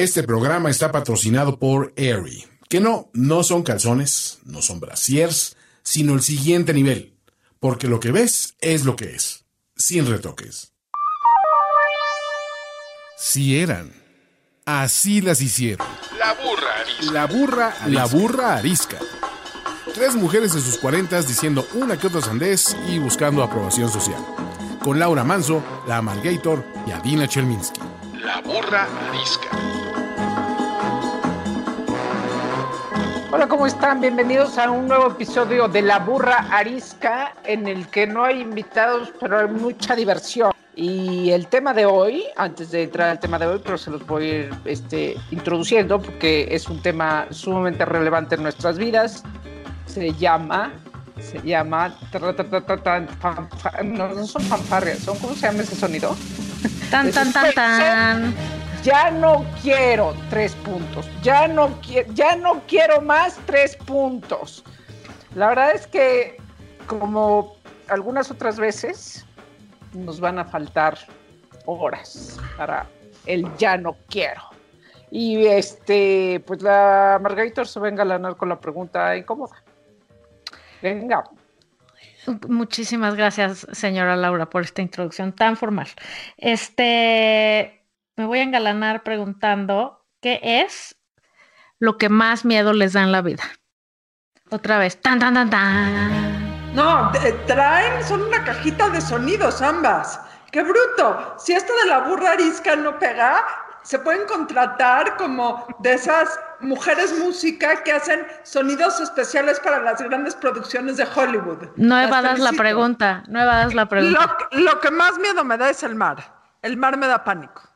Este programa está patrocinado por Aerie, que no, no son calzones, no son brasiers, sino el siguiente nivel, porque lo que ves es lo que es, sin retoques. Si eran, así las hicieron. La burra arisca. La burra, la burra arisca. Tres mujeres en sus cuarentas diciendo una que otra sandez y buscando aprobación social. Con Laura Manso, la Amalgator y Adina Chelminsky. La burra arisca. Hola, ¿cómo están? Bienvenidos a un nuevo episodio de La Burra Arisca, en el que no hay invitados, pero hay mucha diversión. Y el tema de hoy, antes de entrar al tema de hoy, pero se los voy a ir este, introduciendo porque es un tema sumamente relevante en nuestras vidas. Se llama, se llama, tra, tra, tra, no, no son fanfarrias, son, ¿cómo se llama ese sonido? Tan, tan, tan, tan. Ya no quiero tres puntos. Ya no, ya no quiero más tres puntos. La verdad es que, como algunas otras veces, nos van a faltar horas para el ya no quiero. Y este, pues la Margarita se venga a ganar con la pregunta incómoda. Venga. Muchísimas gracias, señora Laura, por esta introducción tan formal. Este, me voy a engalanar preguntando qué es lo que más miedo les da en la vida. Otra vez, tan, tan, tan, tan. No, traen, son una cajita de sonidos ambas. ¡Qué bruto! Si esto de la burra arisca no pega, se pueden contratar como de esas mujeres música que hacen sonidos especiales para las grandes producciones de Hollywood. No evadas la pregunta, no evadas la pregunta. Lo, lo que más miedo me da es el mar. El mar me da pánico.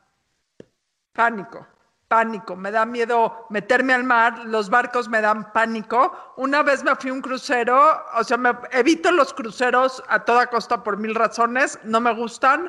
Pánico, pánico. Me da miedo meterme al mar. Los barcos me dan pánico. Una vez me fui a un crucero, o sea, me evito los cruceros a toda costa por mil razones. No me gustan.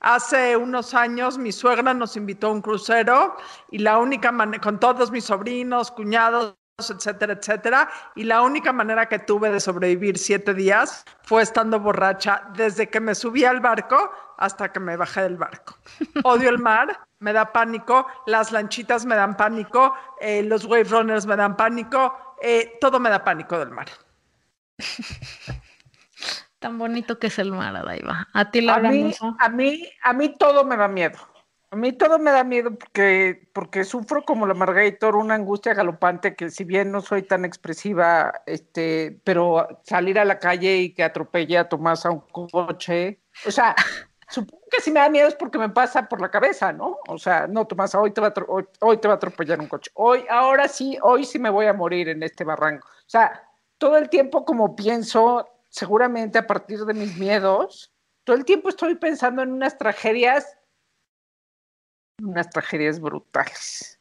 Hace unos años mi suegra nos invitó a un crucero y la única manera, con todos mis sobrinos, cuñados, etcétera, etcétera. Y la única manera que tuve de sobrevivir siete días fue estando borracha desde que me subí al barco hasta que me bajé del barco. Odio el mar, me da pánico, las lanchitas me dan pánico, eh, los wave runners me dan pánico, eh, todo me da pánico del mar. Tan bonito que es el mar, Adaiva. A ti, A mí, a mí, a mí todo me da miedo. A mí todo me da miedo porque, porque sufro como la Margator una angustia galopante que si bien no soy tan expresiva, este, pero salir a la calle y que atropelle a Tomás a un coche, o sea, supongo que si me da miedo es porque me pasa por la cabeza, ¿no? O sea, no, Tomás, hoy te va a, hoy, hoy te va a atropellar un coche. Hoy, ahora sí, hoy sí me voy a morir en este barranco. O sea, todo el tiempo como pienso, seguramente a partir de mis miedos, todo el tiempo estoy pensando en unas tragedias, unas tragedias brutales.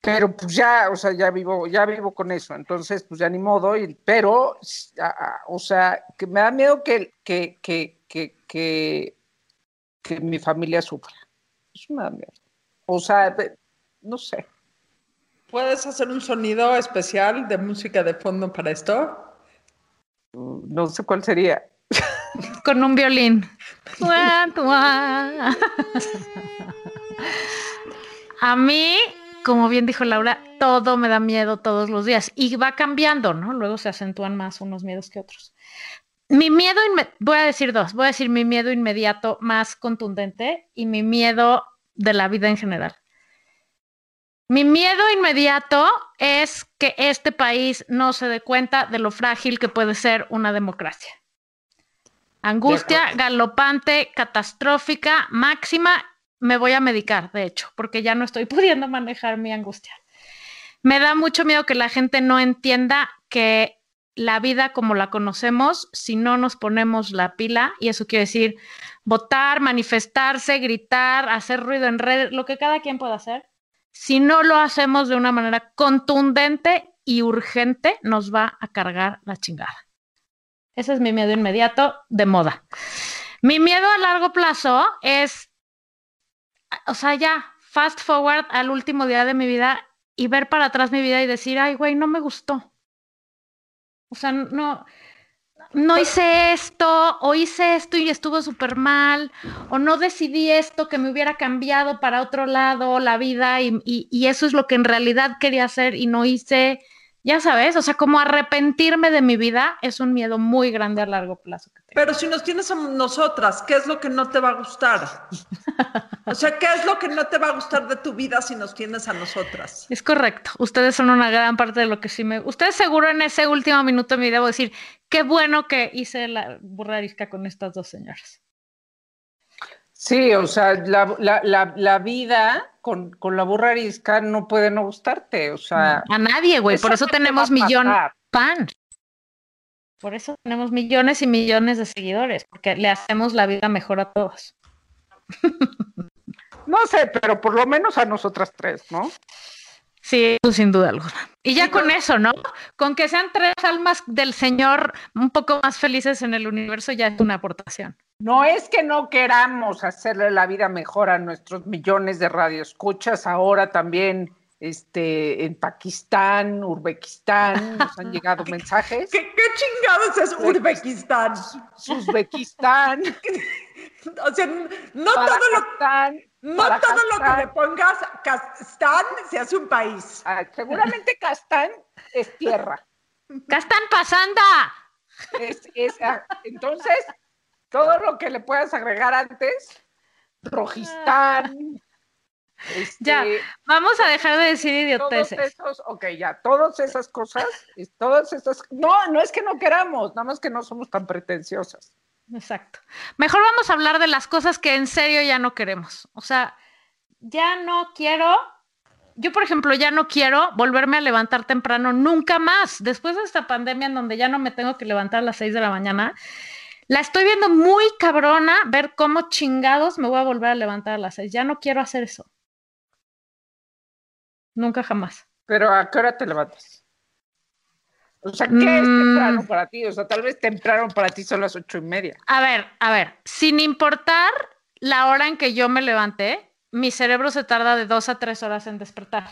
Pero pues ya, o sea, ya vivo, ya vivo con eso, entonces pues ya ni modo, y- pero, a- a- o sea, que me da miedo que, que, que, que, que, que mi familia sufra. Eso me da miedo. O sea, de- no sé. ¿Puedes hacer un sonido especial de música de fondo para esto? No sé cuál sería. Con un violín. A mí, como bien dijo Laura, todo me da miedo todos los días y va cambiando, ¿no? Luego se acentúan más unos miedos que otros. Mi miedo, voy a decir dos, voy a decir mi miedo inmediato más contundente y mi miedo de la vida en general. Mi miedo inmediato es que este país no se dé cuenta de lo frágil que puede ser una democracia. Angustia galopante, catastrófica, máxima. Me voy a medicar, de hecho, porque ya no estoy pudiendo manejar mi angustia. Me da mucho miedo que la gente no entienda que la vida como la conocemos, si no nos ponemos la pila, y eso quiere decir votar, manifestarse, gritar, hacer ruido en redes, lo que cada quien pueda hacer, si no lo hacemos de una manera contundente y urgente, nos va a cargar la chingada. Ese es mi miedo inmediato de moda. Mi miedo a largo plazo es, o sea, ya, fast forward al último día de mi vida y ver para atrás mi vida y decir, ay, güey, no me gustó. O sea, no, no hice esto, o hice esto y estuvo súper mal, o no decidí esto que me hubiera cambiado para otro lado la vida y, y eso es lo que en realidad quería hacer y no hice. Ya sabes, o sea, como arrepentirme de mi vida es un miedo muy grande a largo plazo. Pero si nos tienes a nosotras, ¿qué es lo que no te va a gustar? O sea, ¿qué es lo que no te va a gustar de tu vida si nos tienes a nosotras? Es correcto. Ustedes son una gran parte de lo que sí me. Ustedes seguro en ese último minuto me debo decir, qué bueno que hice la burrarisca con estas dos señoras. Sí, o sea, la, la, la, vida con, con, la burra arisca no puede no gustarte, o sea. A nadie, güey, por eso tenemos millones pan. Por eso tenemos millones y millones de seguidores, porque le hacemos la vida mejor a todos. no sé, pero por lo menos a nosotras tres, ¿no? Sí, eso sin duda alguna. Y ya con eso, ¿no? Con que sean tres almas del Señor un poco más felices en el universo ya es una aportación. No es que no queramos hacerle la vida mejor a nuestros millones de radioescuchas, ahora también este, en Pakistán, Uzbekistán, nos han llegado mensajes. ¿Qué, chingados es Uzbekistán? Uzbekistán. o sea, no todo lo... No todo lo que le pongas Kastán se hace un país. Ah, seguramente Kastán es tierra. ¡Kastán pasanda! Ah, entonces, todo lo que le puedas agregar antes, Rojistán. Ya, este, vamos a dejar de decir idioteces. Todos esos, ok, ya, todas esas cosas, todas esas, no, no es que no queramos, nada más que no somos tan pretenciosas. Exacto. Mejor vamos a hablar de las cosas que en serio ya no queremos. O sea, ya no quiero, yo por ejemplo, ya no quiero volverme a levantar temprano nunca más. Después de esta pandemia en donde ya no me tengo que levantar a las 6 de la mañana, la estoy viendo muy cabrona ver cómo chingados me voy a volver a levantar a las seis. Ya no quiero hacer eso. Nunca jamás. Pero ¿a qué hora te levantas? O sea, ¿qué es mm. temprano para ti? O sea, tal vez temprano para ti son las ocho y media. A ver, a ver, sin importar la hora en que yo me levanté, mi cerebro se tarda de dos a tres horas en despertar.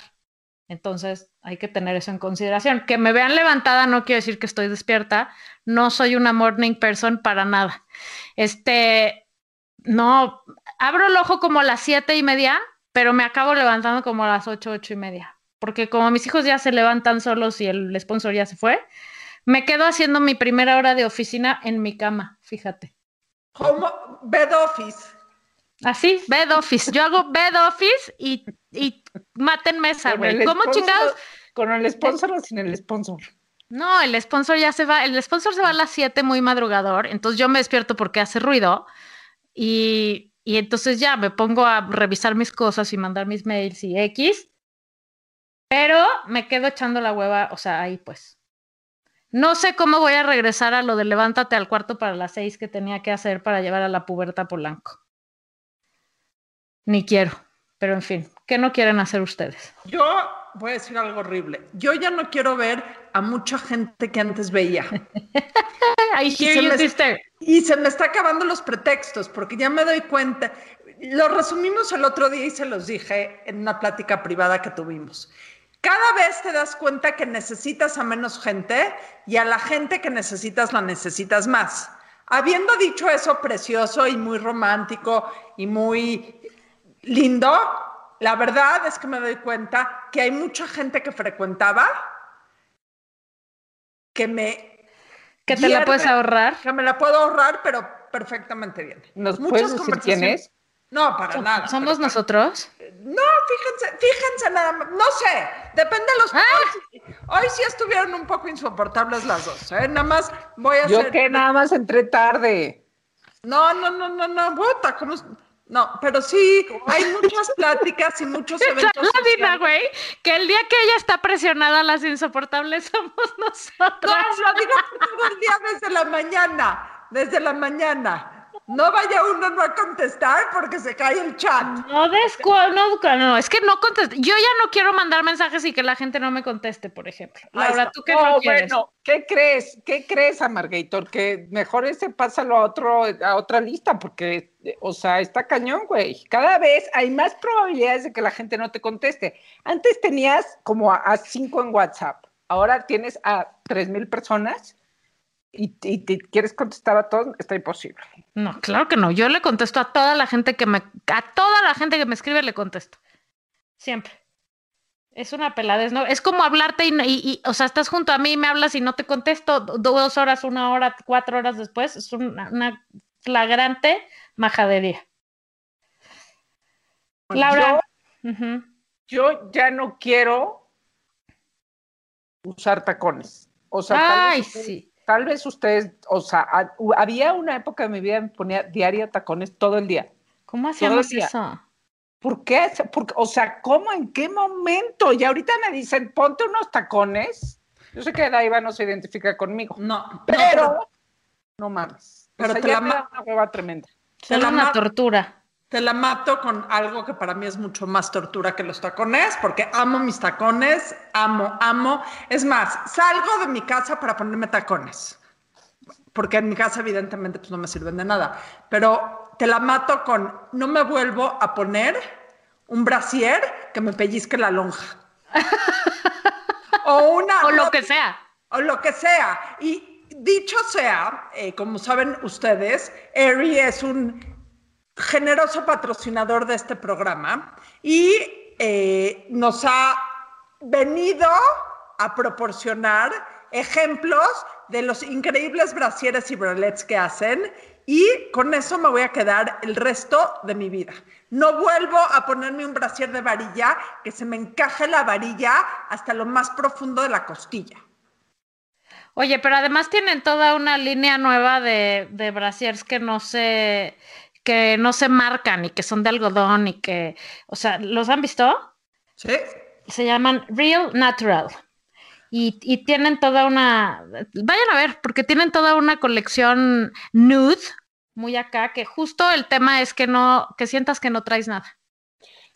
Entonces, hay que tener eso en consideración. Que me vean levantada no quiere decir que estoy despierta. No soy una morning person para nada. Este, no, abro el ojo como a las siete y media, pero me acabo levantando como a las ocho, ocho y media. Porque como mis hijos ya se levantan solos y el sponsor ya se fue, me quedo haciendo mi primera hora de oficina en mi cama, fíjate. Como bed office. Así, bed office. Yo hago bed office y, y maten mesa, güey. ¿Cómo chingados? ¿Con el sponsor o sin el sponsor? No, el sponsor ya se va, el sponsor se va a las 7 muy madrugador, entonces yo me despierto porque hace ruido y, y entonces ya me pongo a revisar mis cosas y mandar mis mails y X, pero me quedo echando la hueva, o sea, ahí pues. No sé cómo voy a regresar a lo de levántate al cuarto para las 6 que tenía que hacer para llevar a la puberta Polanco. Ni quiero, pero en fin, ¿qué no quieren hacer ustedes? Yo voy a decir algo horrible. Yo ya no quiero ver a mucha gente que antes veía. I hear you, sister. Y se me está acabando los pretextos, porque ya me doy cuenta. Lo resumimos el otro día y se los dije en una plática privada que tuvimos. Cada vez te das cuenta que necesitas a menos gente y a la gente que necesitas la necesitas más. Habiendo dicho eso precioso y muy romántico y muy lindo, la verdad es que me doy cuenta que hay mucha gente que frecuentaba que me... Que te la puedes ahorrar. Que me la puedo ahorrar, pero perfectamente bien. ¿Nos puedes decir quién es? No, para nada. ¿Somos nosotros? No, fíjense, fíjense nada más. No sé, depende de los. ¡Ah! Hoy, sí estuvieron un poco insoportables las dos, ¿eh? Nada más voy a Yo que nada más entré tarde. No, no, no, no, no, bota, ¿cómo? No, pero sí, hay muchas pláticas y muchos eventos. la vida, güey, que el día que ella está presionada, las insoportables somos nosotros. No, lo digo todo el día desde la mañana, desde la mañana. No vaya uno no a contestar porque se cae el chat. No, no, no, es que no conteste. Yo ya no quiero mandar mensajes y que la gente no me conteste, por ejemplo. Laura, ¿tú qué no, quieres? Bueno, ¿qué crees? ¿Qué crees, Amargator? Que mejor ese pásalo a, otro, a otra lista porque, o sea, está cañón, güey. Cada vez hay más probabilidades de que la gente no te conteste. Antes tenías como a, a cinco en WhatsApp. Ahora tienes a tres mil personas y, y te quieres contestar a todos, está imposible. No, claro que no. Yo le contesto a toda la gente que me, a toda la gente que me escribe le contesto. Siempre. Es una peladez, ¿no? Es como hablarte y, y- y, o sea, estás junto a mí y me hablas y no te contesto do- dos horas, una hora, cuatro horas después. Es una, una flagrante majadería. Laura. Yo ya no quiero usar tacones. O sea, Ay, sí. Tal vez ustedes, o sea, había una época de mi vida que me ponía diario tacones todo el día. ¿Cómo hacíamos eso? ¿Por qué? Por- o sea, ¿cómo? ¿En qué momento? Y ahorita me dicen, ponte unos tacones. Yo sé que Daiva no se identifica conmigo, No, no, pero no mames. pero o sea, te ya la me ma- da una hueva tremenda. La una tortura. Te la mato con algo que para mí es mucho más tortura que los tacones, porque amo mis tacones, amo, amo. Es más, salgo de mi casa para ponerme tacones, porque en mi casa evidentemente pues no me sirven de nada, pero te la mato con no me vuelvo a poner un brasier que me pellizque la lonja. o una O lo que sea. o lo que sea. Y dicho sea, eh, como saben ustedes, Eri es un generoso patrocinador de este programa y eh, nos ha venido a proporcionar ejemplos de los increíbles brasieres y bralets que hacen y con eso me voy a quedar el resto de mi vida. No vuelvo a ponerme un brasier de varilla que se me encaje la varilla hasta lo más profundo de la costilla. Oye, pero además tienen toda una línea nueva de, de brasiers que no se, que no se marcan y que son de algodón y que, o sea, ¿los han visto? ¿Sí? Se llaman Real Natural. Y, y tienen toda una, vayan a ver, porque tienen toda una colección nude, muy acá, que justo el tema es que no, que sientas que no traes nada.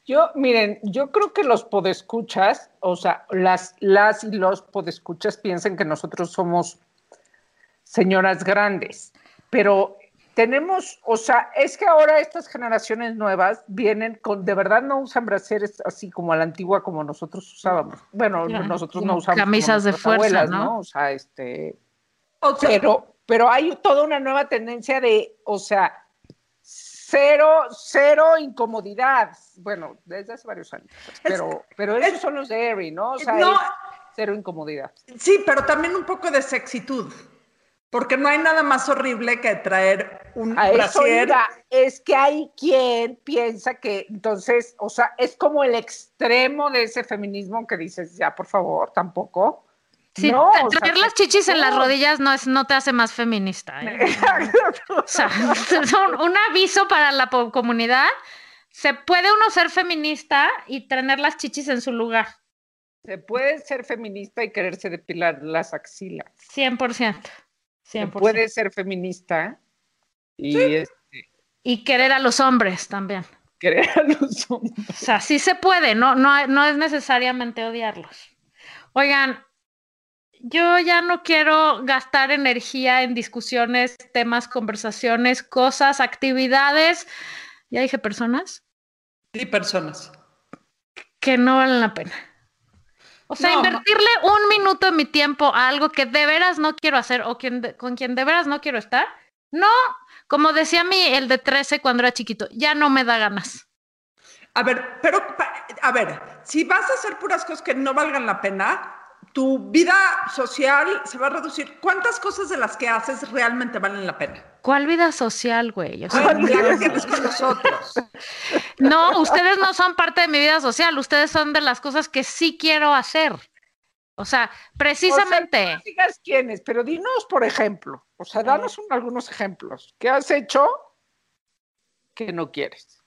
Yo, miren, yo creo que los podescuchas, o sea, las, las y los podescuchas piensan que nosotros somos señoras grandes, pero tenemos, o sea, es que ahora estas generaciones nuevas vienen con, de verdad no usan brasieres así como a la antigua como nosotros usábamos. Bueno, Ya, nosotros no usamos camisas de fuerza, abuelas, ¿no? O sea, este, O sea, pero, pero hay toda una nueva tendencia de, o sea, cero, cero incomodidad. Bueno, desde hace varios años. pues, Pero, pero esos son los de Eri, ¿no? O sea, No. es cero incomodidad. sí, pero también un poco de sexitud. Porque no hay nada más horrible que traer un A brasier. Es que hay quien piensa que entonces, o sea, es como el extremo de ese feminismo que dices, ya, por favor, tampoco. Sí, No, tra- o sea, traer las chichis en las rodillas no, es, no te hace más feminista. ¿eh? O sea, son un aviso para la comunidad. Se puede uno ser feminista y tener las chichis en su lugar. Se puede ser feminista y quererse depilar las axilas. 100%. Se 100%. puede ser feminista y este, Y querer a los hombres también. querer a los hombres. O sea, sí se puede, no, no, no es necesariamente odiarlos. Oigan, yo ya no quiero gastar energía en discusiones, temas, conversaciones, cosas, actividades. Ya dije personas. Sí, personas. que no valen la pena. O sea, No, invertirle un minuto de mi tiempo a algo que de veras no quiero hacer o quien con quien de veras no quiero estar, no, como decía mi el de 13 cuando era chiquito, ya no me da ganas. A ver, pero, a ver, si vas a hacer puras cosas que no valgan la pena, tu vida social se va a reducir. ¿Cuántas cosas de las que haces realmente valen la pena? ¿Cuál vida social, güey? O sea, Ay, la que tienes con nosotros. no, ustedes no son parte de mi vida social, ustedes son de las cosas que sí quiero hacer. O sea, precisamente. O sea, no digas quiénes, pero dinos, por ejemplo, o sea, danos un- algunos ejemplos. ¿Qué has hecho que no quieres?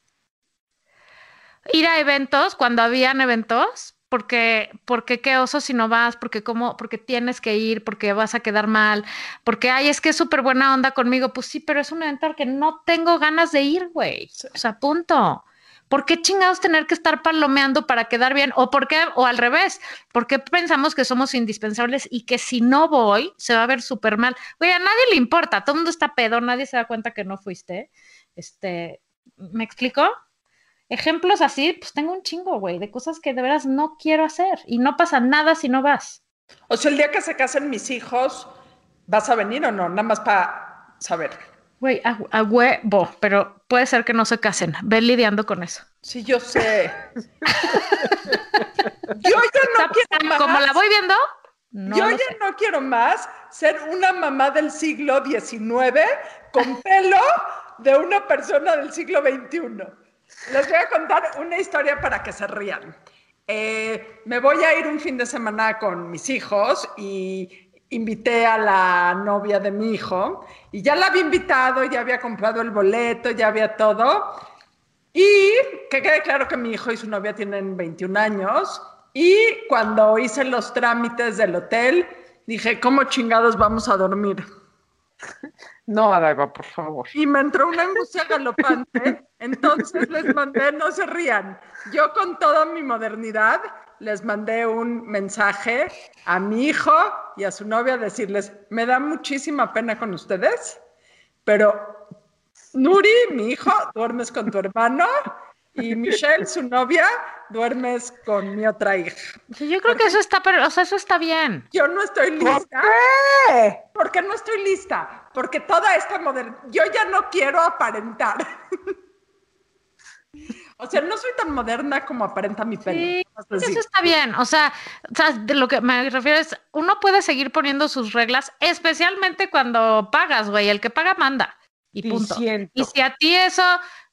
ir a eventos cuando habían eventos, porque, porque qué oso si no vas, porque cómo, porque tienes que ir, porque vas a quedar mal, porque ay, es que es súper buena onda conmigo. Pues sí, pero es un evento al que no tengo ganas de ir, güey. O sea, punto. ¿Por qué chingados tener que estar palomeando para quedar bien? O por qué, o al revés, ¿por qué pensamos que somos indispensables y que si no voy se va a ver súper mal? Güey, a nadie le importa, todo el mundo está pedo, nadie se da cuenta que no fuiste. Este, ¿me explico? Ejemplos así, pues tengo un chingo, güey, de cosas que de veras no quiero hacer y no pasa nada si no vas. O sea, el día que se casen mis hijos, ¿Vas a venir o no? Nada más para saber. Güey, a, a huevo, pero puede ser que no se casen. Ve lidiando con eso. Sí, yo sé. yo ya no quiero más. Como la voy viendo, no yo ya sé. no quiero más ser una mamá del siglo XIX con pelo de una persona del siglo XXI. Les voy a contar una historia para que se rían. Eh, me voy a ir un fin de semana con mis hijos y invité a la novia de mi hijo y ya la había invitado, ya había comprado el boleto, ya había todo. Y que quede claro que mi hijo y su novia tienen 21 años. Y cuando hice los trámites del hotel, dije, ¿cómo chingados vamos a dormir? No, Adaiva, por favor. Y me entró una angustia galopante. Entonces les mandé, no se rían. Yo con toda mi modernidad les mandé un mensaje a mi hijo y a su novia a decirles, me da muchísima pena con ustedes, pero Nuri, mi hijo, duermes con tu hermano y Michelle, su novia, duermes con mi otra hija. Sí, Yo creo que eso está, pero, o sea, eso está bien. Yo no estoy ¿Por lista. qué? ¿Por qué no estoy lista? Porque toda esta modernidad, yo ya no quiero aparentar. o sea, no soy tan moderna como aparenta mi pelo. Sí, eso está bien. O sea, o sea, de lo que me refiero es, uno puede seguir poniendo sus reglas, especialmente cuando pagas, güey. El que paga manda. Y punto. Diciendo. Y si a ti eso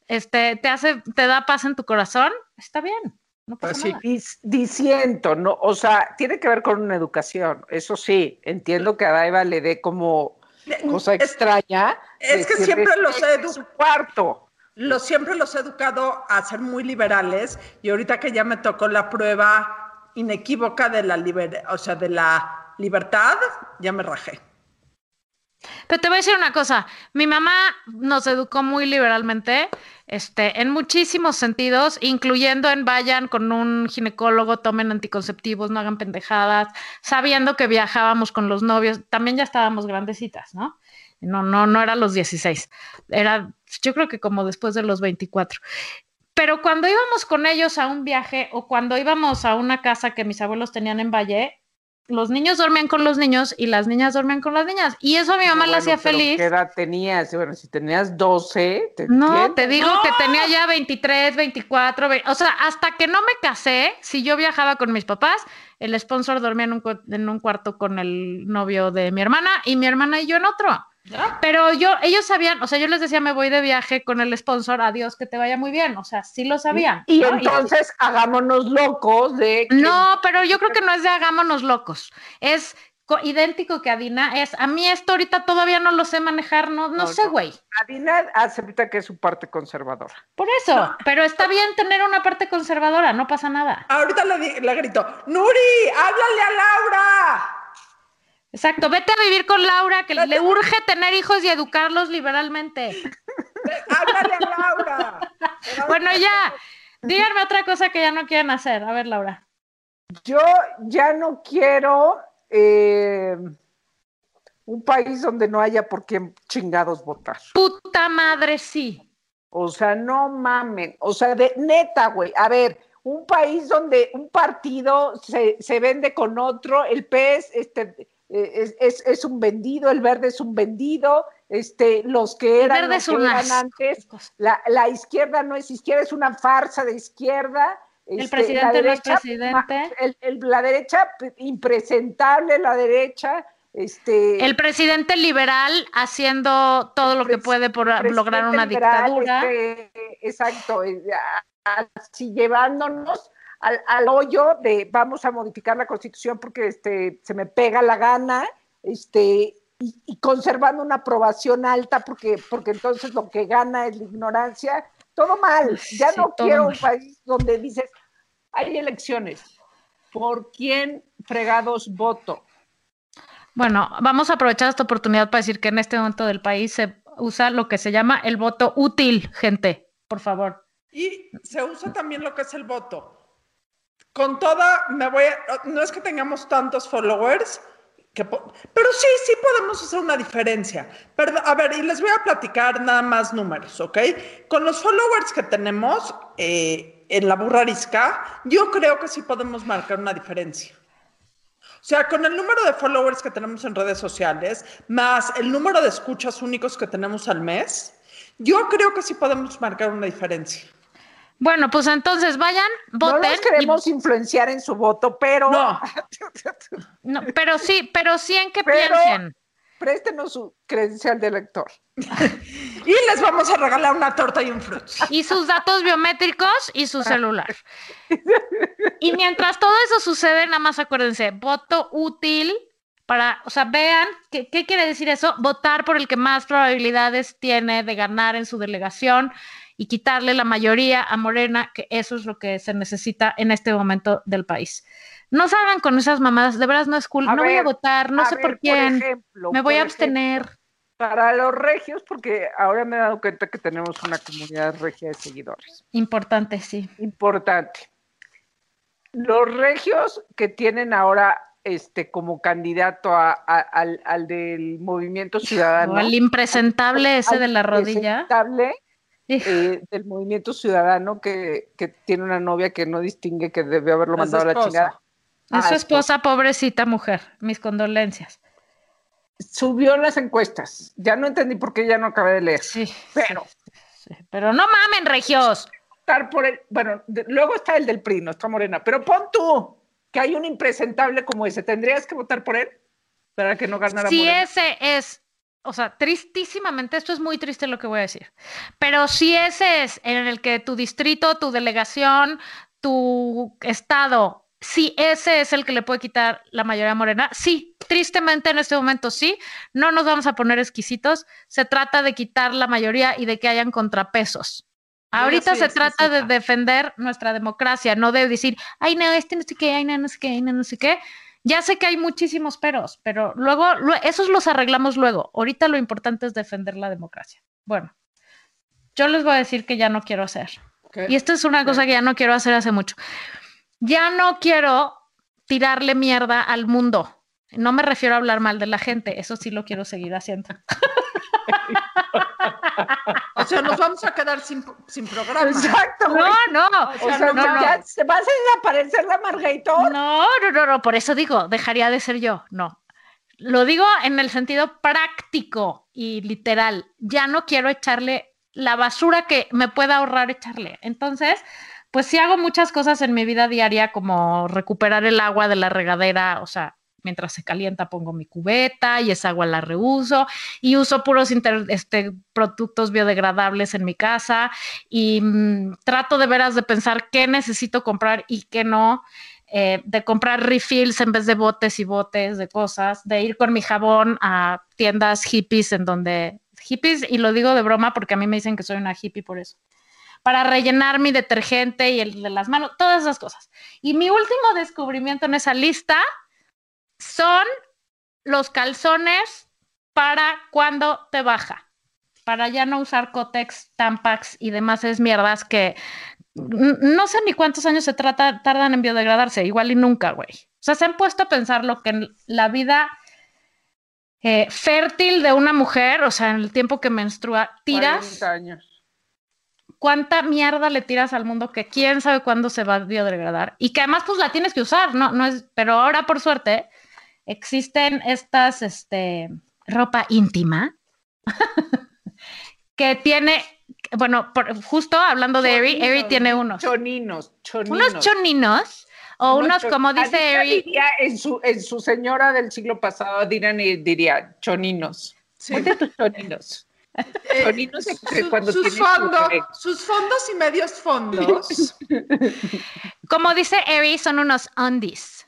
este, te hace, te da paz en tu corazón, está bien. No pasa Pues sí. nada. Dis- diciendo, ¿no? O sea, tiene que ver con una educación. Eso sí, entiendo que a Daiva le dé como cosa Es- extraña. es que siempre los "Este es edu- su cuarto. Los, siempre los he educado a ser muy liberales y ahorita que ya me tocó la prueba inequívoca de la, liber- o sea, de la libertad, ya me rajé. Pero te voy a decir una cosa, mi mamá nos educó muy liberalmente, este, en muchísimos sentidos, incluyendo en vayan con un ginecólogo, tomen anticonceptivos, no hagan pendejadas, sabiendo que viajábamos con los novios, también ya estábamos grandecitas, ¿no? No, no, no era los 16, era yo creo que como después de los 24. Pero cuando íbamos con ellos a un viaje o cuando íbamos a una casa que mis abuelos tenían en Valle, los niños dormían con los niños y las niñas dormían con las niñas. Y eso a mi mamá le Bueno, hacía feliz. ¿Qué edad tenías? Bueno, si tenías 12, te No, entiendo. te digo que tenía ya 23, 24, ve- o sea, hasta que no me casé, si yo viajaba con mis papás, el sponsor dormía en un, cu- en un cuarto con el novio de mi hermana y mi hermana y yo en otro. Pero yo, ellos sabían, o sea, yo les decía, me voy de viaje con el sponsor, adiós, que te vaya muy bien, o sea, sí lo sabían. Y ¿no? entonces hagámonos locos de que No, pero yo creo que no es de hagámonos locos. Es co- idéntico que Adina. Es a mí esto ahorita todavía no lo sé manejar, no, no, No, sé, no. güey. Adina acepta que es su parte conservadora. Por eso, pero está bien tener una parte conservadora, no pasa nada. Ahorita le, di- le grito, Nuri, háblale a Laura. Exacto, vete a vivir con Laura, que le urge tener hijos y educarlos liberalmente. Háblale a Laura. Bueno, ya, díganme otra cosa que ya no quieren hacer. A ver, Laura. Yo ya no quiero eh, un país donde no haya por qué chingados votar. Puta madre, sí. O sea, no mamen. O sea, de neta, güey. A ver, un país donde un partido se, se vende con otro, el PES este, eh, es, es- es un vendido, el verde es un vendido, este, los que eran, verde lo es que eran antes, la, la izquierda no es izquierda, es una farsa de izquierda. El este, presidente no es presidente. el- el- la derecha, impresentable, la derecha. Este, El presidente liberal haciendo todo lo que puede por lograr una liberal, dictadura. este, exacto, eh, así llevándonos al, al hoyo de vamos a modificar la constitución porque este, se me pega la gana, este, y, y conservando una aprobación alta porque, porque entonces lo que gana es la ignorancia. Todo mal. Ya Sí, no quiero mal. un país donde dices, hay elecciones. ¿Por quién fregados voto? Bueno, vamos a aprovechar esta oportunidad para decir que en este momento del país se usa lo que se llama el voto útil, gente, por favor. Y se usa también lo que es el voto. Con toda, me voy a, no es que tengamos tantos followers, pero sí, sí podemos hacer una diferencia. Pero, a ver, y les voy a platicar nada más números, ¿ok? Con los followers que tenemos eh, en la burra arisca, yo creo que sí podemos marcar una diferencia. O sea, con el número de followers que tenemos en redes sociales, más el número de escuchas únicos que tenemos al mes, yo creo que sí podemos marcar una diferencia. Bueno, pues entonces vayan, voten. No los queremos influenciar en su voto, pero. No. No, pero sí, pero sí en que Pero- piensen. Préstenos su credencial de elector. Y les vamos a regalar una torta y un fruit. Y sus datos biométricos y su celular. Y mientras todo eso sucede, nada más acuérdense, voto útil para, o sea, vean qué, qué quiere decir eso, votar por el que más probabilidades tiene de ganar en su delegación y quitarle la mayoría a Morena, que eso es lo que se necesita en este momento del país. No salgan con esas mamadas, de veras no es cool, A no voy a votar, no A sé ver, por quién, ejemplo, me voy a abstener. ejemplo, Para los regios, porque ahora me he dado cuenta que tenemos una comunidad regia de seguidores. Importante, sí. Importante. Los regios que tienen ahora este como candidato a- a- al, al del Movimiento Ciudadano. O al impresentable ese de la rodilla. presentable, Hijo. Eh, del Movimiento Ciudadano que, que tiene una novia que no distingue que debió haberlo mandado a la chingada. Es su Ah, esposa, pobrecita mujer. Mis condolencias. Subió las encuestas. Ya no entendí por qué ya no acabé de leer. Sí. Pero sí. Pero no mamen, regios. votar por el, bueno, de- luego está el del PRI, no está Morena, pero pon tú que hay un impresentable como ese, ¿tendrías que votar por él para que no ganara Si Morena? ese es, o sea, tristísimamente, esto es muy triste lo que voy a decir, pero si ese es en el que tu distrito, tu delegación, tu estado, si ese es el que le puede quitar la mayoría morena, sí, tristemente en este momento sí, no nos vamos a poner exquisitos, se trata de quitar la mayoría y de que hayan contrapesos. Ahorita se trata de defender nuestra democracia, no de decir, ay, no, este no sé qué, ay, no, no sé qué, ay, no, no sé qué. Ya sé que hay muchísimos peros, pero luego, lue- esos los arreglamos luego. Ahorita lo importante es defender la democracia. Bueno, yo les voy a decir que ya no quiero hacer. Y esto es una cosa que ya no quiero hacer hace mucho. Ya no quiero tirarle mierda al mundo. No me refiero a hablar mal de la gente, eso sí lo quiero seguir haciendo. O sea, nos vamos a quedar sin, sin programa. Exacto, güey. No, no, O sea, no, no. ya se va a desaparecer la Margator. No, no, no, no, por eso digo, dejaría de ser yo, no. Lo digo en el sentido práctico y literal. Ya no quiero echarle la basura que me pueda ahorrar echarle. Entonces, pues sí hago muchas cosas en mi vida diaria, como recuperar el agua de la regadera, o sea, mientras se calienta pongo mi cubeta y esa agua la reuso y uso puros este, productos biodegradables en mi casa y mm, trato de veras de pensar qué necesito comprar y qué no eh, de comprar refills en vez de botes y botes de cosas, de ir con mi jabón a tiendas hippies en donde hippies, y lo digo de broma porque a mí me dicen que soy una hippie por eso, para rellenar mi detergente y el de las manos, todas esas cosas. Y mi último descubrimiento en esa lista son los calzones para cuando te baja, para ya no usar Cotex, Tampax y demás es mierdas que no sé ni cuántos años se trata, tardan en biodegradarse, igual y nunca, güey. O sea, se han puesto a pensar lo que en la vida eh, fértil de una mujer, o sea, en el tiempo que menstrua, tiras, 40 años. cuánta mierda le tiras al mundo que quién sabe cuándo se va a biodegradar y que además pues la tienes que usar, no, no es, pero ahora por suerte existen estas, este, ropa íntima que tiene, bueno, por- justo hablando de Eri, Eri tiene unos, Choninos, choninos. unos choninos o Unos como dice Eri, en su, en su señora del siglo pasado, dirán y diría choninos. Sí. Ponte tus choninos. Eh, Choninos es que su- cuando sus, bebé. sus fondos y medios fondos. como dice Eri, son unos undies.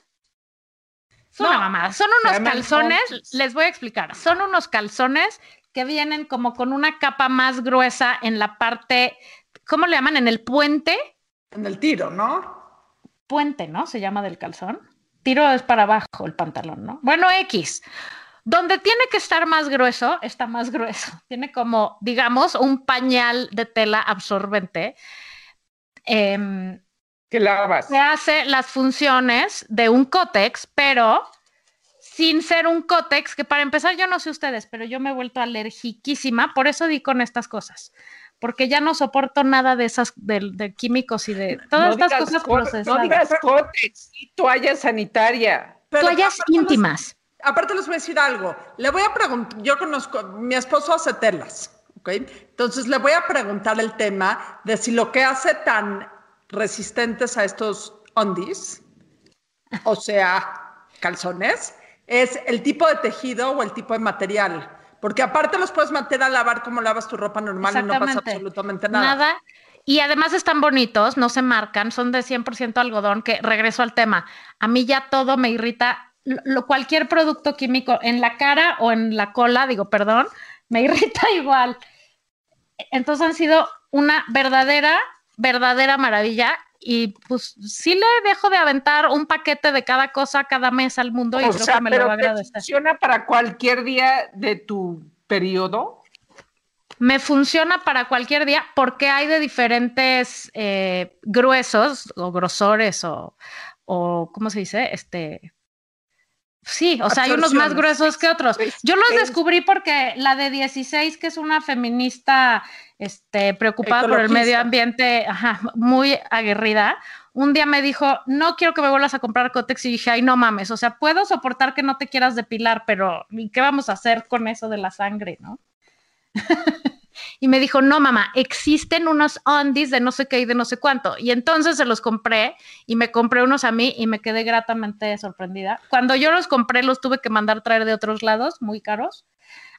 Es una mamada. Son unos calzones, les voy a explicar. Son unos calzones que vienen como con una capa más gruesa en la parte, ¿cómo le llaman? En el puente. En el tiro, ¿no? Puente, ¿no? Se llama del calzón. Tiro es para abajo el pantalón, ¿no? Bueno, X. Donde tiene que estar más grueso, está más grueso. Tiene como, digamos, un pañal de tela absorbente. Em, Que lavas. se hace las funciones de un cótex, pero sin ser un cótex, que para empezar yo no sé ustedes, pero yo me he vuelto alergiquísima, por eso di con estas cosas, porque ya no soporto nada de esas, de, de químicos y de todas No estas digas cosas co- No procesadas. digas cótex, sí, toalla sanitaria. Pero Toallas aparte los- íntimas. Aparte les voy a decir algo. Le voy a preguntar, yo conozco, mi esposo hace telas, ¿ok? Entonces le voy a preguntar el tema de si lo que hace tan resistentes a estos undies, o sea, calzones, es el tipo de tejido o el tipo de material. Porque aparte los puedes meter a lavar como lavas tu ropa normal y no pasa absolutamente nada. Y además están bonitos, no se marcan, son de 100% algodón, que regreso al tema. A mí ya todo me irrita, lo- cualquier producto químico en la cara o en la cola, digo, perdón, me irrita igual. Entonces han sido una verdadera, verdadera maravilla. Y pues sí le dejo de aventar un paquete de cada cosa cada mes al mundo y o creo sea, que me lo pero va a ¿te agradecer. funciona para cualquier día de tu periodo? Me funciona para cualquier día porque hay de diferentes eh, gruesos o grosores o, o, ¿cómo se dice? Este, sí, o sea, hay unos más gruesos que otros. Yo los Es- descubrí porque la de 16, que es una feminista este, preocupada por el medio ambiente, ajá, muy aguerrida, un día me dijo, no quiero que me vuelvas a comprar Cotex y dije, ay, no mames, o sea, puedo soportar que no te quieras depilar, pero ¿y ¿qué vamos a hacer con eso de la sangre, no? y me dijo, no, mamá, existen unos undies de no sé qué y de no sé cuánto. Y entonces se los compré y me compré unos a mí y me quedé gratamente sorprendida. Cuando yo los compré, los tuve que mandar traer de otros lados, muy caros.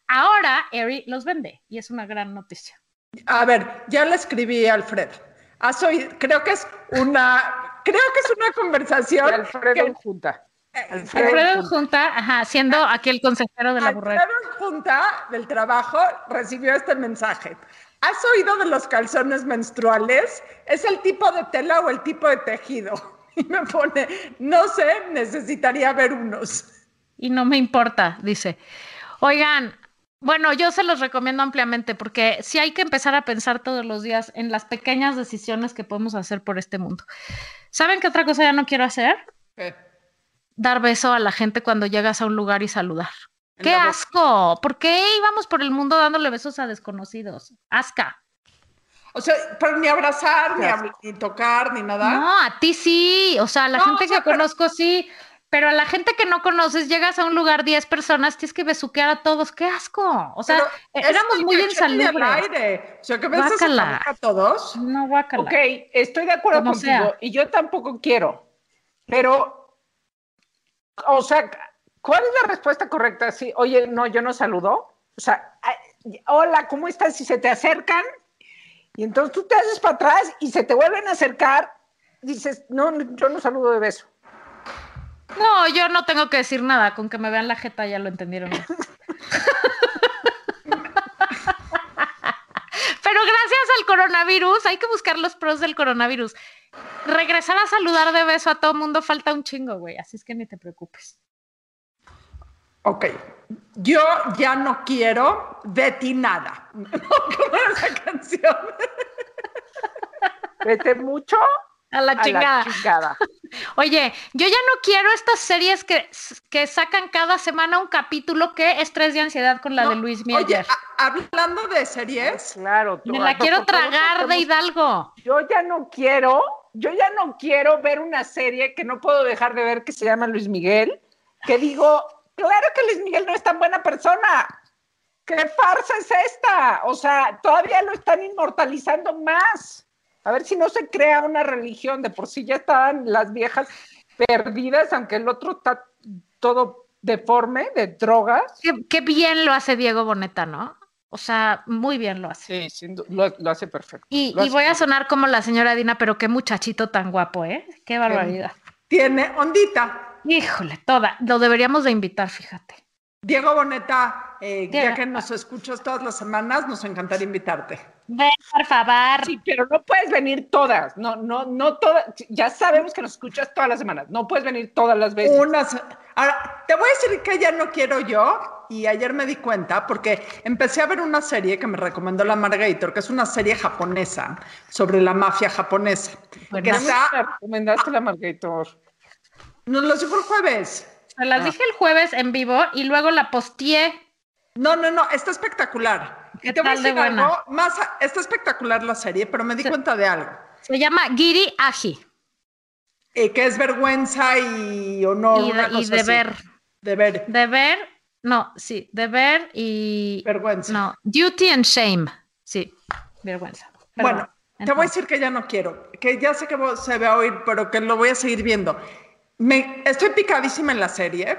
Ahora, Eri los vende y es una gran noticia. A ver, ya le escribí a Alfredo. Has oído, creo que es una, creo que es una conversación. Y Alfredo que- en junta. Eh, Alfredo Alfredo en junta. Ajá, siendo aquí el consejero de la burrera. Alfredo Junta del trabajo recibió este mensaje. ¿Has oído de los calzones menstruales? ¿Es el tipo de tela o el tipo de tejido? Y me pone, no sé, necesitaría ver unos. y no me importa, dice. Oigan, bueno, yo se los recomiendo ampliamente porque sí hay que empezar a pensar todos los días en las pequeñas decisiones que podemos hacer por este mundo. ¿Saben qué otra cosa ya no quiero hacer? Dar beso a la gente cuando llegas a un lugar y saludar. ¡Qué asco! ¿Por qué íbamos por el mundo dándole besos a desconocidos? ¡Asca! O sea, pero ni abrazar, ni, tocar, ni nada. No, a ti sí. O sea, a la No, gente o sea, que pero- conozco sí. Pero a la gente que no conoces, llegas a un lugar 10 personas, tienes que besuquear a todos. ¡Qué asco! O sea, Pero eh, éramos muy insalubres. aire. O sea, que boca a todos. No, guácala. Ok, estoy de acuerdo Como contigo sea. y yo tampoco quiero, pero, o sea, ¿cuál es la respuesta correcta? Sí, oye, no, yo no saludo. O sea, hola, ¿cómo estás? Si se te acercan y entonces tú te haces para atrás y se te vuelven a acercar, dices, no, no, yo no saludo de beso. No, yo no tengo que decir nada. Con que me vean la jeta ya lo entendieron. Pero gracias al coronavirus, hay que buscar los pros del coronavirus. Regresar a saludar de beso a todo mundo falta un chingo, güey. Así es que ni te preocupes. Ok. Yo ya no quiero de ti nada. ¿Cómo era esa canción? Vete mucho A la a chingada. la chingada. Oye, yo ya no quiero estas series que, que sacan cada semana un capítulo que estrés de ansiedad con la No, de Luis Oye, Mieyer. a- hablando de series, Claro. tú- Me la quiero favor, tragar de Hidalgo. yo ya no quiero, yo ya no quiero ver una serie que no puedo dejar de ver que se llama Luis Miguel, que digo, claro que Luis Miguel no es tan buena persona. ¿Qué farsa es esta? O sea, todavía lo están inmortalizando más. A ver si no se crea una religión. De por sí ya estaban las viejas perdidas, aunque el otro está todo deforme, de drogas. Qué, qué bien lo hace Diego Boneta, ¿no? O sea, muy bien lo hace. Sí, sin lo, lo hace perfecto. Y, Lo y hace voy a sonar como la señora Dina, pero qué muchachito tan guapo, ¿eh? Qué barbaridad. tiene ondita. Híjole, toda. Lo deberíamos de invitar, fíjate. Diego Boneta, eh, Diego. ya que nos escuchas todas las semanas, nos encantaría invitarte. Ven, por favor. Sí, pero no puedes venir todas. No, no, no todas. Ya sabemos que nos escuchas todas las semanas. No puedes venir todas las veces. Unas, ahora, te voy a decir que ya no quiero yo, y ayer me di cuenta porque empecé a ver una serie que me recomendó la Margator, que es una serie japonesa sobre la mafia japonesa. Que Buenazo. está, Me recomendaste la Margator. nos lo dijo el jueves. Se las Ah. dije el jueves en vivo y luego la posteé. No, no, no, está espectacular. ¿Qué te voy a decir buena? algo, más, está espectacular la serie, pero me di cuenta de algo. Se llama Giri Aji. Eh, que es vergüenza y honor. y, una y cosa así. deber. Deber. Deber, no, sí, deber y. Vergüenza. No, duty and shame. Sí, vergüenza. Perdón. Bueno, te voy a decir que ya no quiero, que ya sé que se va a oír, pero que lo voy a seguir viendo. Me, estoy picadísima en la serie,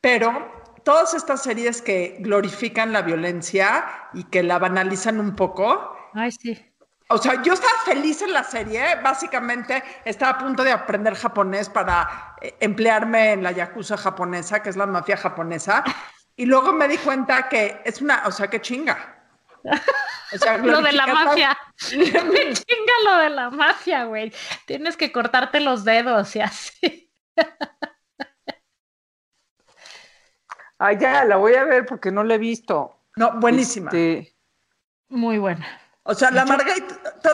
pero todas estas series que glorifican la violencia y que la banalizan un poco, Ay, sí. O sea, yo estaba feliz en la serie, básicamente estaba a punto de aprender japonés para eh, emplearme en la yakuza japonesa, que es la mafia japonesa, y luego me di cuenta que es una, o sea, que chinga. O sea, Lo de la mafia. Me chinga lo de la mafia, güey. Tienes que cortarte los dedos y así. Ah, ya, la voy a ver porque no la he visto. No, buenísima. Este, Muy buena. O sea, la Margaret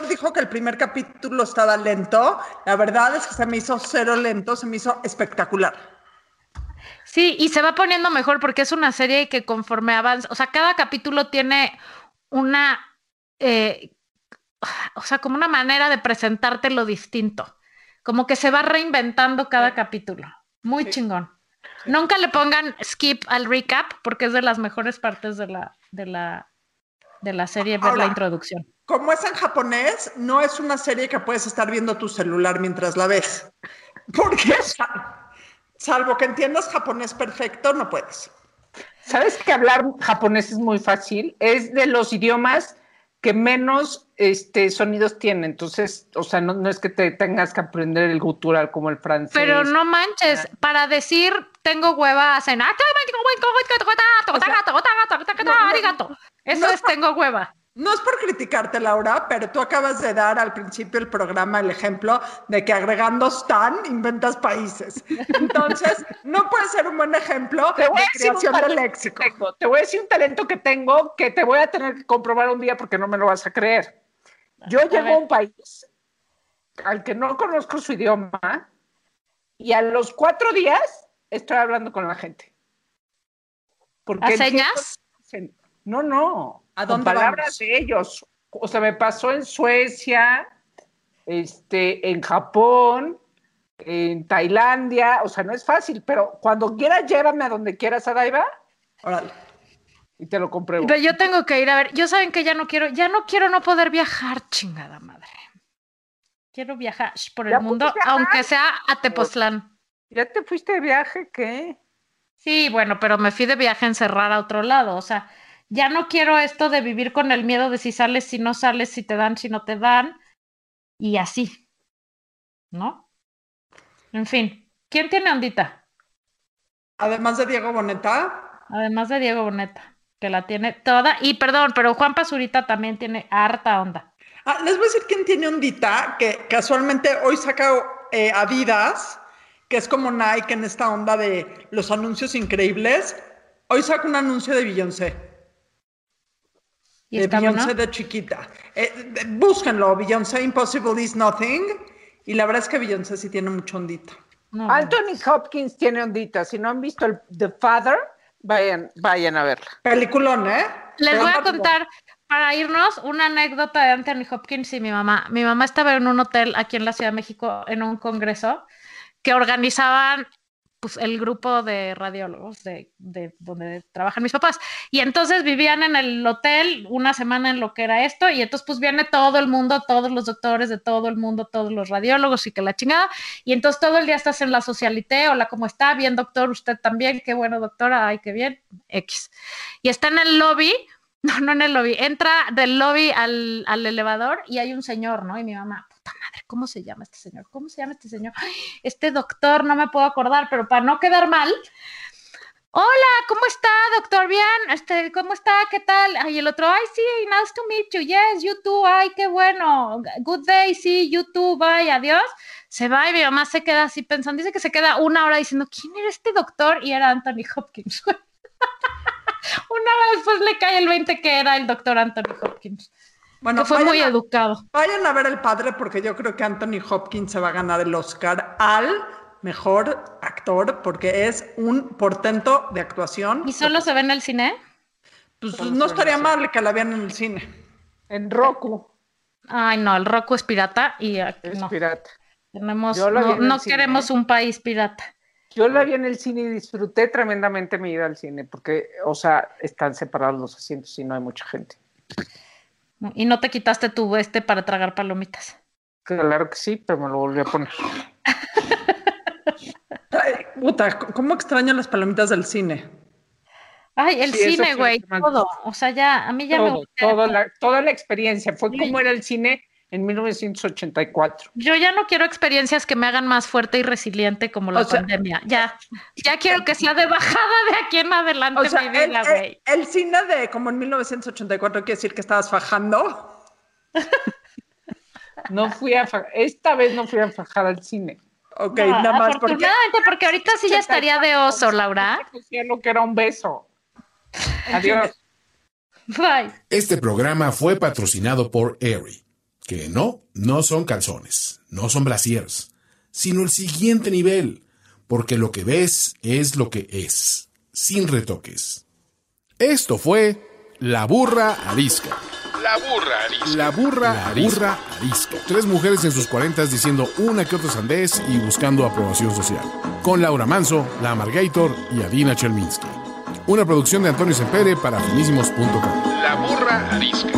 dijo que el primer capítulo estaba lento. La verdad es que se me hizo cero lento, se me hizo espectacular. Sí, y se va poniendo mejor porque es una serie que conforme avanza, o sea, cada capítulo tiene una, eh, o sea, como una manera de presentarte lo distinto, como que se va reinventando cada capítulo. Muy Sí. chingón. Nunca le pongan skip al recap porque es de las mejores partes de la, de la, de la serie, ver Ahora, la introducción. Como es en japonés, no es una serie que puedes estar viendo tu celular mientras la ves. Porque, sal- salvo que entiendas japonés perfecto, no puedes. ¿Sabes que hablar japonés es muy fácil? Es de los idiomas que menos este, sonidos tiene. Entonces, o sea, no, no es que te tengas que aprender el gutural como el francés. Pero no manches, para decir tengo hueva hacen "Ah, arigato". Eso no. es tengo hueva. No es por criticarte, Laura, pero tú acabas de dar al principio del programa el ejemplo de que agregando stan inventas países. Entonces, no puede ser un buen ejemplo Te voy de a decir creación de léxico. tengo. Te voy a decir un talento que tengo que te voy a tener que comprobar un día porque no me lo vas a creer. Yo llego ver. a un país al que no conozco su idioma y a los cuatro días estoy hablando con la gente. Porque ¿A señas? No, no. ¿A con dónde palabras vamos? de ellos. O sea, me pasó en Suecia, este, en Japón, en Tailandia. O sea, no es fácil, pero cuando quieras, llévame a donde quieras, Adaiva, Órale. y te lo compruebo. Pero yo tengo que ir a ver. Yo saben que ya no quiero, ya no quiero no poder viajar, chingada madre. Quiero viajar por el ¿Ya mundo, aunque sea a Tepoztlán. ¿Ya te fuiste de viaje? ¿Qué? Sí, bueno, pero me fui de viaje a encerrar a otro lado. O sea, ya no quiero esto de vivir con el miedo de si sales, si no sales, si te dan, si no te dan. Y así. ¿No? En fin. ¿Quién tiene ondita? Además de Diego Boneta, Además de Diego Boneta, que la tiene toda. Y perdón, pero Juan Pazurita también tiene harta onda. Ah, les voy a decir quién tiene ondita, que casualmente hoy saca eh, Adidas, que es como Nike en esta onda de los anuncios increíbles. Hoy saca un anuncio de Beyoncé, ¿Y de está Beyoncé bueno? de chiquita. Eh, de- búsquenlo, Beyoncé Impossible is Nothing. Y la verdad es que Beyoncé sí tiene mucho ondita. No, Anthony Hopkins tiene ondita. Si no han visto el The Father, vayan, vayan a verla. Peliculón, ¿eh? Les Pero voy a contar, para irnos, una anécdota de Anthony Hopkins y mi mamá. Mi mamá estaba en un hotel aquí en la Ciudad de México, en un congreso, que organizaban pues, el grupo de radiólogos de, de donde trabajan mis papás. Y entonces vivían en el hotel una semana en lo que era esto, y entonces pues viene todo el mundo, todos los doctores de todo el mundo, todos los radiólogos y que la chingada. Y entonces todo el día estás en la socialité, hola, ¿cómo está? Bien, doctor, usted también, qué bueno, doctora, ay, qué bien, X. Y está en el lobby, no, no en el lobby, entra del lobby al, al elevador y hay un señor, ¿no? Y mi mamá, ¿cómo se llama este señor? ¿Cómo se llama este señor? Ay, este doctor, no me puedo acordar, pero para no quedar mal. Hola, ¿cómo está, doctor? Bien, este, ¿cómo está? ¿Qué tal? Y el otro, ay, sí, nice to meet you. Yes, you too. Ay, qué bueno. Good day, sí, you too. Bye, adiós. Se va y mi mamá se queda así pensando. Dice que se queda una hora diciendo, ¿quién era este doctor? Y era Anthony Hopkins. una hora después le cae el 20 que era el doctor Anthony Hopkins. Bueno, que fue muy a- educado. Vayan a ver el padre porque yo creo que Anthony Hopkins se va a ganar el Oscar al mejor actor porque es un portento de actuación. ¿Y solo se ve en el cine? Pues no estaría mal que la vean en el cine. En Roku. Ay, no, el Roku es pirata y aquí Es no. pirata. Tenemos, no, queremos un país pirata. Yo la vi en el cine y disfruté tremendamente mi ida al cine, porque, o sea, están separados los asientos y no hay mucha gente. Y no te quitaste tu este para tragar palomitas. Claro que sí, pero me lo volví a poner. Ay, puta, ¿cómo extraño las palomitas del cine? Ay, el Sí, cine, güey, todo. O sea, ya, a mí ya me Todo, gusta. toda, la, toda la experiencia. Fue Sí. como era el cine en 1984. Yo ya no quiero experiencias que me hagan más fuerte y resiliente como la O sea- pandemia. Ya, ya quiero que sea de bajada de aquí en adelante O sea, mi el, vida, el- güey. el cine de como en 1984 quiere decir que estabas fajando. No fui a fa- esta vez no fui a fajar al cine. Ok, No, nada más porque afortunadamente, porque ahorita sí ya estaría de oso, Laura. Lo que era un beso. Adiós. Bye. Este programa fue patrocinado por Aerie, que no, no son calzones, no son brasiers, sino el siguiente nivel, porque lo que ves es lo que es, sin retoques. Esto fue La Burra Arisca. La burra arisca. La burra, arisca. arisca. Tres mujeres en sus cuarentas diciendo una que otra sandez y buscando aprobación social. Con Laura Manso, La Margator y Adina Chelminsky. Una producción de Antonio Sempere para finísimos.com. La burra arisca.